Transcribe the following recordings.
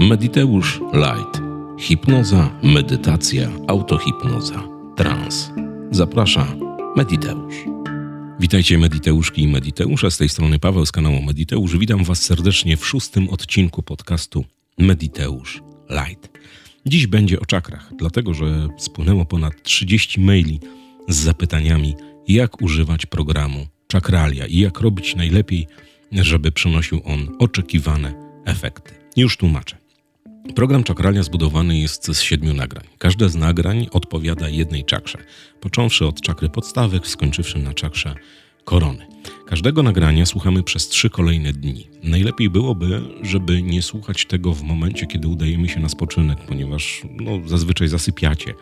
Mediteusz Light. Hipnoza, medytacja, autohipnoza, trans. Zaprasza Mediteusz. Witajcie Mediteuszki i Mediteusze, z tej strony Paweł z kanału Mediteusz. Witam Was serdecznie w szóstym odcinku podcastu Mediteusz Light. Dziś będzie o czakrach, dlatego że spłynęło ponad 30 maili z zapytaniami, jak używać programu Czakralia i jak robić najlepiej, żeby przynosił on oczekiwane efekty. Już tłumaczę. Program czakrania zbudowany jest z siedmiu nagrań. Każde z nagrań odpowiada jednej czakrze, począwszy od czakry podstawy, skończywszy na czakrze korony. Każdego nagrania słuchamy przez trzy kolejne dni. Najlepiej byłoby, żeby nie słuchać tego w momencie, kiedy udajemy się na spoczynek, ponieważ no, zazwyczaj zasypiacie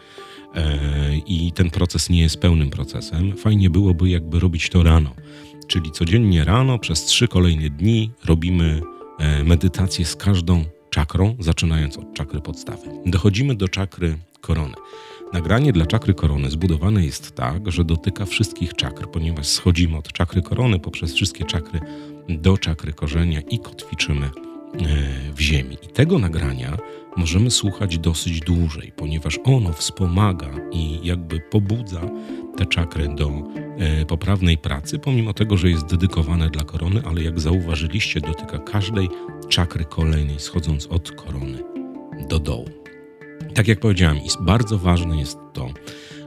e, i ten proces nie jest pełnym procesem. Fajnie byłoby, jakby robić to rano. Czyli codziennie rano przez trzy kolejne dni robimy e, medytację z każdą czakrą, zaczynając od czakry podstawy. Dochodzimy do czakry korony. Nagranie dla czakry korony zbudowane jest tak, że dotyka wszystkich czakr, ponieważ schodzimy od czakry korony poprzez wszystkie czakry do czakry korzenia i kotwiczymy e, w ziemi. I tego nagrania możemy słuchać dosyć dłużej, ponieważ ono wspomaga i jakby pobudza te czakry do e, poprawnej pracy, pomimo tego, że jest dedykowane dla korony, ale jak zauważyliście, dotyka każdej czakry kolejnej, schodząc od korony do dołu. Tak jak powiedziałem, bardzo ważne jest to,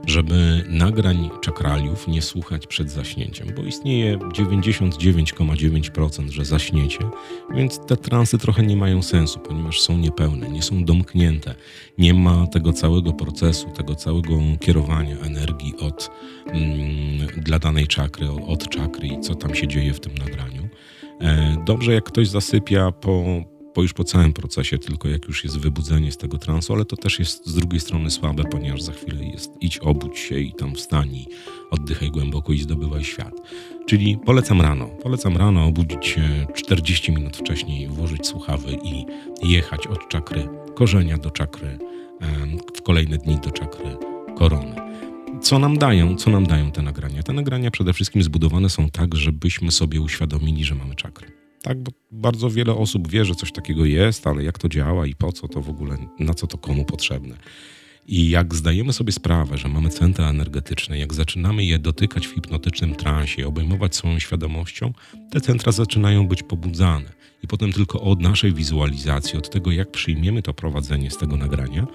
żeby nagrań czakraliów nie słuchać przed zaśnięciem, bo istnieje 99,9%, że zaśniecie, więc te transy trochę nie mają sensu, ponieważ są niepełne, nie są domknięte, nie ma tego całego procesu, tego całego kierowania energii od, mm, dla danej czakry, od czakry i co tam się dzieje w tym nagraniu. E, dobrze, jak ktoś zasypia po, po już po całym procesie, tylko jak już jest wybudzenie z tego transu, ale to też jest z drugiej strony słabe, ponieważ za chwilę jest idź, obudź się i tam wstań, oddychaj głęboko i zdobywaj świat. Czyli polecam rano. Polecam rano obudzić się 40 minut wcześniej, włożyć słuchawy i jechać od czakry korzenia do czakry, w kolejne dni do czakry korony. Co nam dają? Co nam dają te nagrania? Te nagrania przede wszystkim zbudowane są tak, żebyśmy sobie uświadomili, że mamy czakry. Tak, bo bardzo wiele osób wie, że coś takiego jest, ale jak to działa i po co to w ogóle, na co to komu potrzebne. I jak zdajemy sobie sprawę, że mamy centra energetyczne, jak zaczynamy je dotykać w hipnotycznym transie, obejmować swoją świadomością, te centra zaczynają być pobudzane. I potem tylko od naszej wizualizacji, od tego, jak przyjmiemy to prowadzenie z tego nagrania,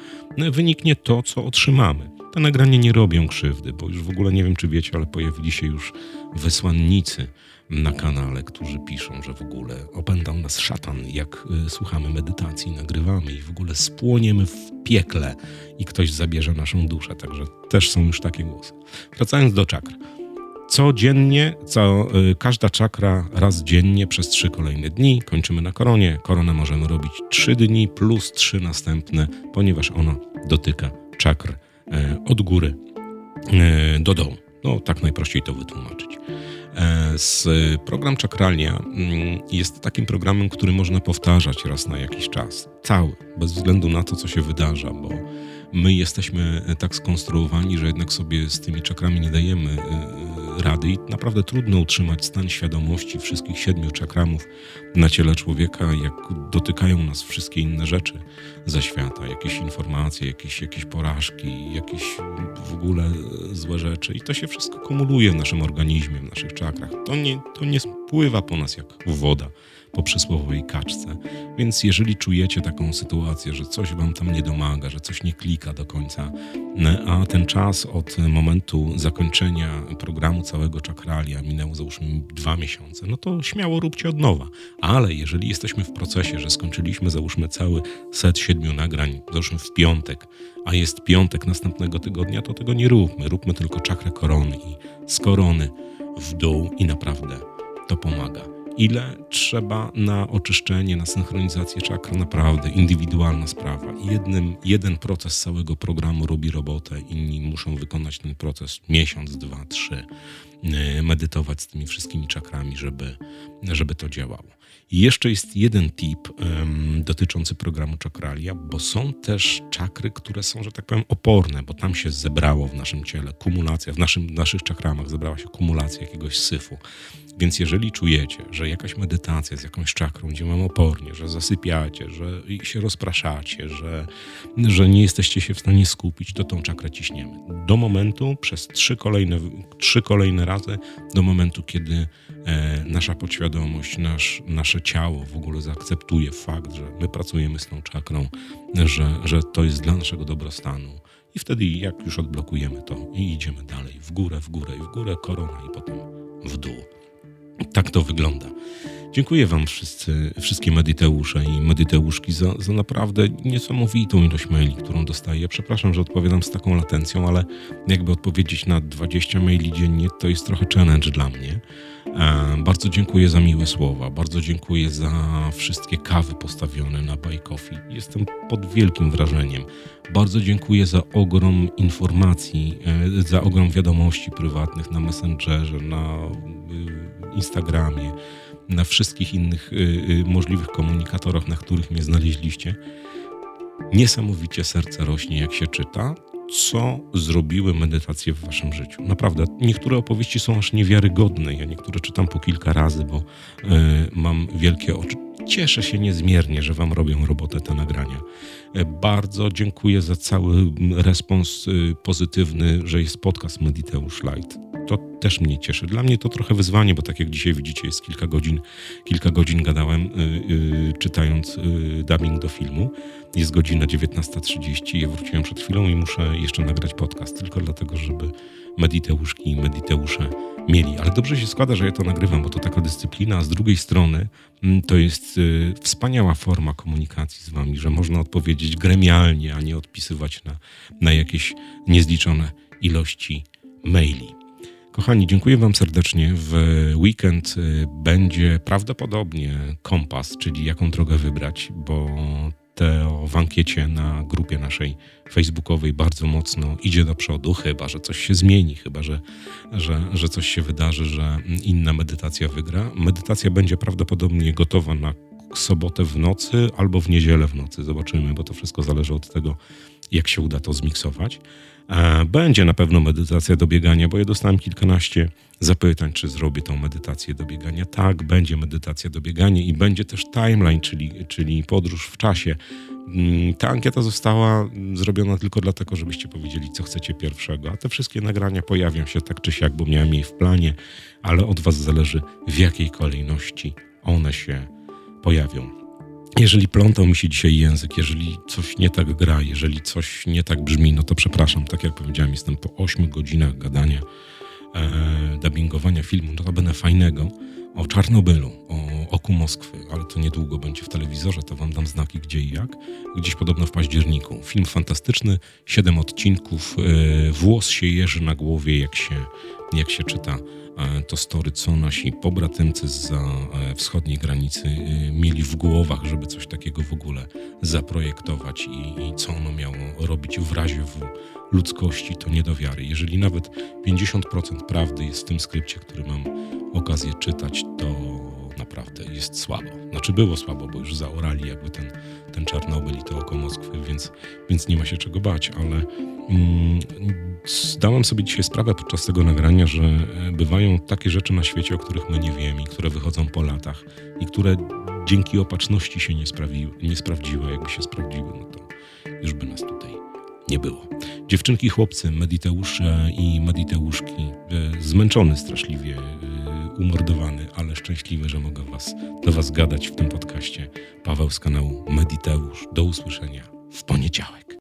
wyniknie to, co otrzymamy. Te nagrania nie robią krzywdy, bo już w ogóle nie wiem, czy wiecie, ale pojawili się już wysłannicy na kanale, którzy piszą, że w ogóle opętał nas szatan, jak y, słuchamy medytacji, nagrywamy i w ogóle spłoniemy w piekle i ktoś zabierze naszą duszę. Także też są już takie głosy. Wracając do czakr. Codziennie, co, y, każda czakra raz dziennie przez trzy kolejne dni. Kończymy na koronie. Koronę możemy robić trzy dni plus trzy następne, ponieważ ona dotyka czakr od góry y, do dołu. No, tak najprościej to wytłumaczyć. E, z program Czakralnia mm, jest takim programem, który można powtarzać raz na jakiś czas. Cały, bez względu na to, co się wydarza, bo my jesteśmy tak skonstruowani, że jednak sobie z tymi czakrami nie dajemy rady i naprawdę trudno utrzymać stan świadomości wszystkich siedmiu czakramów na ciele człowieka, jak dotykają nas wszystkie inne rzeczy ze świata, jakieś informacje, jakieś, jakieś porażki, jakieś w ogóle złe rzeczy. I to się wszystko kumuluje w naszym organizmie, w naszych czakrach. To nie, to nie spływa po nas jak woda po przysłowowej kaczce. Więc jeżeli czujecie taką sytuację, że coś wam tam nie domaga, że coś nie klika do końca, a ten czas od momentu zakończenia programu całego czakralia minęło załóżmy dwa miesiące, no to śmiało róbcie od nowa. Ale jeżeli jesteśmy w procesie, że skończyliśmy załóżmy cały set siedmiu nagrań, załóżmy w piątek, a jest piątek następnego tygodnia, to tego nie róbmy. Róbmy tylko czakrę korony i z korony w dół i naprawdę to pomaga ile trzeba na oczyszczenie, na synchronizację czakr, naprawdę indywidualna sprawa. Jednym, jeden proces całego programu robi robotę, inni muszą wykonać ten proces miesiąc, dwa, trzy. Medytować z tymi wszystkimi czakrami, żeby, żeby to działało. I jeszcze jest jeden tip um, dotyczący programu Czakralia, bo są też czakry, które są, że tak powiem, oporne, bo tam się zebrało w naszym ciele kumulacja, w naszym, naszych czakramach zebrała się kumulacja jakiegoś syfu. Więc jeżeli czujecie, że jakaś medytacja z jakąś czakrą gdzie mam opornie, że zasypiacie, że się rozpraszacie, że, że nie jesteście się w stanie skupić, to tą czakrę ciśniemy. Do momentu, przez trzy kolejne, trzy kolejne do momentu, kiedy e, nasza podświadomość, nasz, nasze ciało w ogóle zaakceptuje fakt, że my pracujemy z tą czakrą, że, że to jest dla naszego dobrostanu. I wtedy, jak już odblokujemy to i idziemy dalej, w górę, w górę i w górę, korona i potem w dół. Tak to wygląda. Dziękuję Wam wszyscy, wszystkie mediteusze i mediteuszki za, za naprawdę niesamowitą ilość maili, którą dostaję. Przepraszam, że odpowiadam z taką latencją, ale jakby odpowiedzieć na 20 maili dziennie to jest trochę challenge dla mnie. E, bardzo dziękuję za miłe słowa, bardzo dziękuję za wszystkie kawy postawione na Buy Coffee. Jestem pod wielkim wrażeniem. Bardzo dziękuję za ogrom informacji, e, za ogrom wiadomości prywatnych na Messengerze, na e, Instagramie, na wszystkich innych możliwych komunikatorach, na których mnie znaleźliście. Niesamowicie serce rośnie, jak się czyta co zrobiły medytacje w waszym życiu. Naprawdę, niektóre opowieści są aż niewiarygodne. Ja niektóre czytam po kilka razy, bo y, mam wielkie oczy. Cieszę się niezmiernie, że wam robią robotę te nagrania. E, bardzo dziękuję za cały respons y, pozytywny, że jest podcast Mediteusz Light. To też mnie cieszy. Dla mnie to trochę wyzwanie, bo tak jak dzisiaj widzicie, jest kilka godzin, kilka godzin gadałem, y, y, czytając y, dubbing do filmu. Jest godzina 19.30, ja wróciłem przed chwilą i muszę jeszcze nagrać podcast, tylko dlatego, żeby mediteuszki i mediteusze mieli. Ale dobrze się składa, że ja to nagrywam, bo to taka dyscyplina, a z drugiej strony mm, to jest y, wspaniała forma komunikacji z wami, że można odpowiedzieć gremialnie, a nie odpisywać na, na jakieś niezliczone ilości maili. Kochani, dziękuję Wam serdecznie. W weekend y, będzie prawdopodobnie kompas, czyli jaką drogę wybrać, bo to w ankiecie na grupie naszej facebookowej bardzo mocno idzie do przodu, chyba że coś się zmieni, chyba że, że, że coś się wydarzy, że inna medytacja wygra. Medytacja będzie prawdopodobnie gotowa na sobotę w nocy albo w niedzielę w nocy. Zobaczymy, bo to wszystko zależy od tego, jak się uda to zmiksować. E, będzie na pewno medytacja do biegania, bo ja dostałem kilkanaście zapytań, czy zrobię tą medytację do biegania. Tak, będzie medytacja do biegania i będzie też timeline, czyli, czyli podróż w czasie. Mm, ta ankieta została zrobiona tylko dlatego, żebyście powiedzieli, co chcecie pierwszego, a te wszystkie nagrania pojawią się tak czy siak, bo miałem je w planie, ale od Was zależy, w jakiej kolejności one się pojawią. Jeżeli plątał mi się dzisiaj język, jeżeli coś nie tak gra, jeżeli coś nie tak brzmi, no to przepraszam. Tak jak powiedziałem, jestem po 8 godzinach gadania, e, dubbingowania filmu, notabene fajnego, o Czarnobylu, o oku Moskwy, ale to niedługo będzie w telewizorze, to wam dam znaki gdzie i jak. Gdzieś podobno w październiku. Film fantastyczny, 7 odcinków, e, włos się jeży na głowie, jak się, jak się czyta to story, co nasi pobratymcy z e, wschodniej granicy e, mieli w głowach, żeby coś takiego w ogóle zaprojektować i, i co ono miało robić w razie w ludzkości, to nie do wiary. Jeżeli nawet 50% prawdy jest w tym skrypcie, który mam okazję czytać, to naprawdę jest słabo. Znaczy było słabo, bo już zaorali jakby ten, ten Czarnobyl i to oko Moskwy, więc, więc nie ma się czego bać, ale mm, zdałem sobie dzisiaj sprawę podczas tego nagrania, że e, bywają takie rzeczy na świecie, o których my nie wiemy, które wychodzą po latach i które dzięki opatrzności się nie, sprawiły, nie sprawdziły. Jakby się sprawdziły, no to już by nas tutaj nie było. Dziewczynki, chłopcy, mediteusze i mediteuszki, e, zmęczony straszliwie, e, umordowany, ale szczęśliwy, że mogę was, do was gadać w tym podcaście. Paweł z kanału Mediteusz. Do usłyszenia w poniedziałek.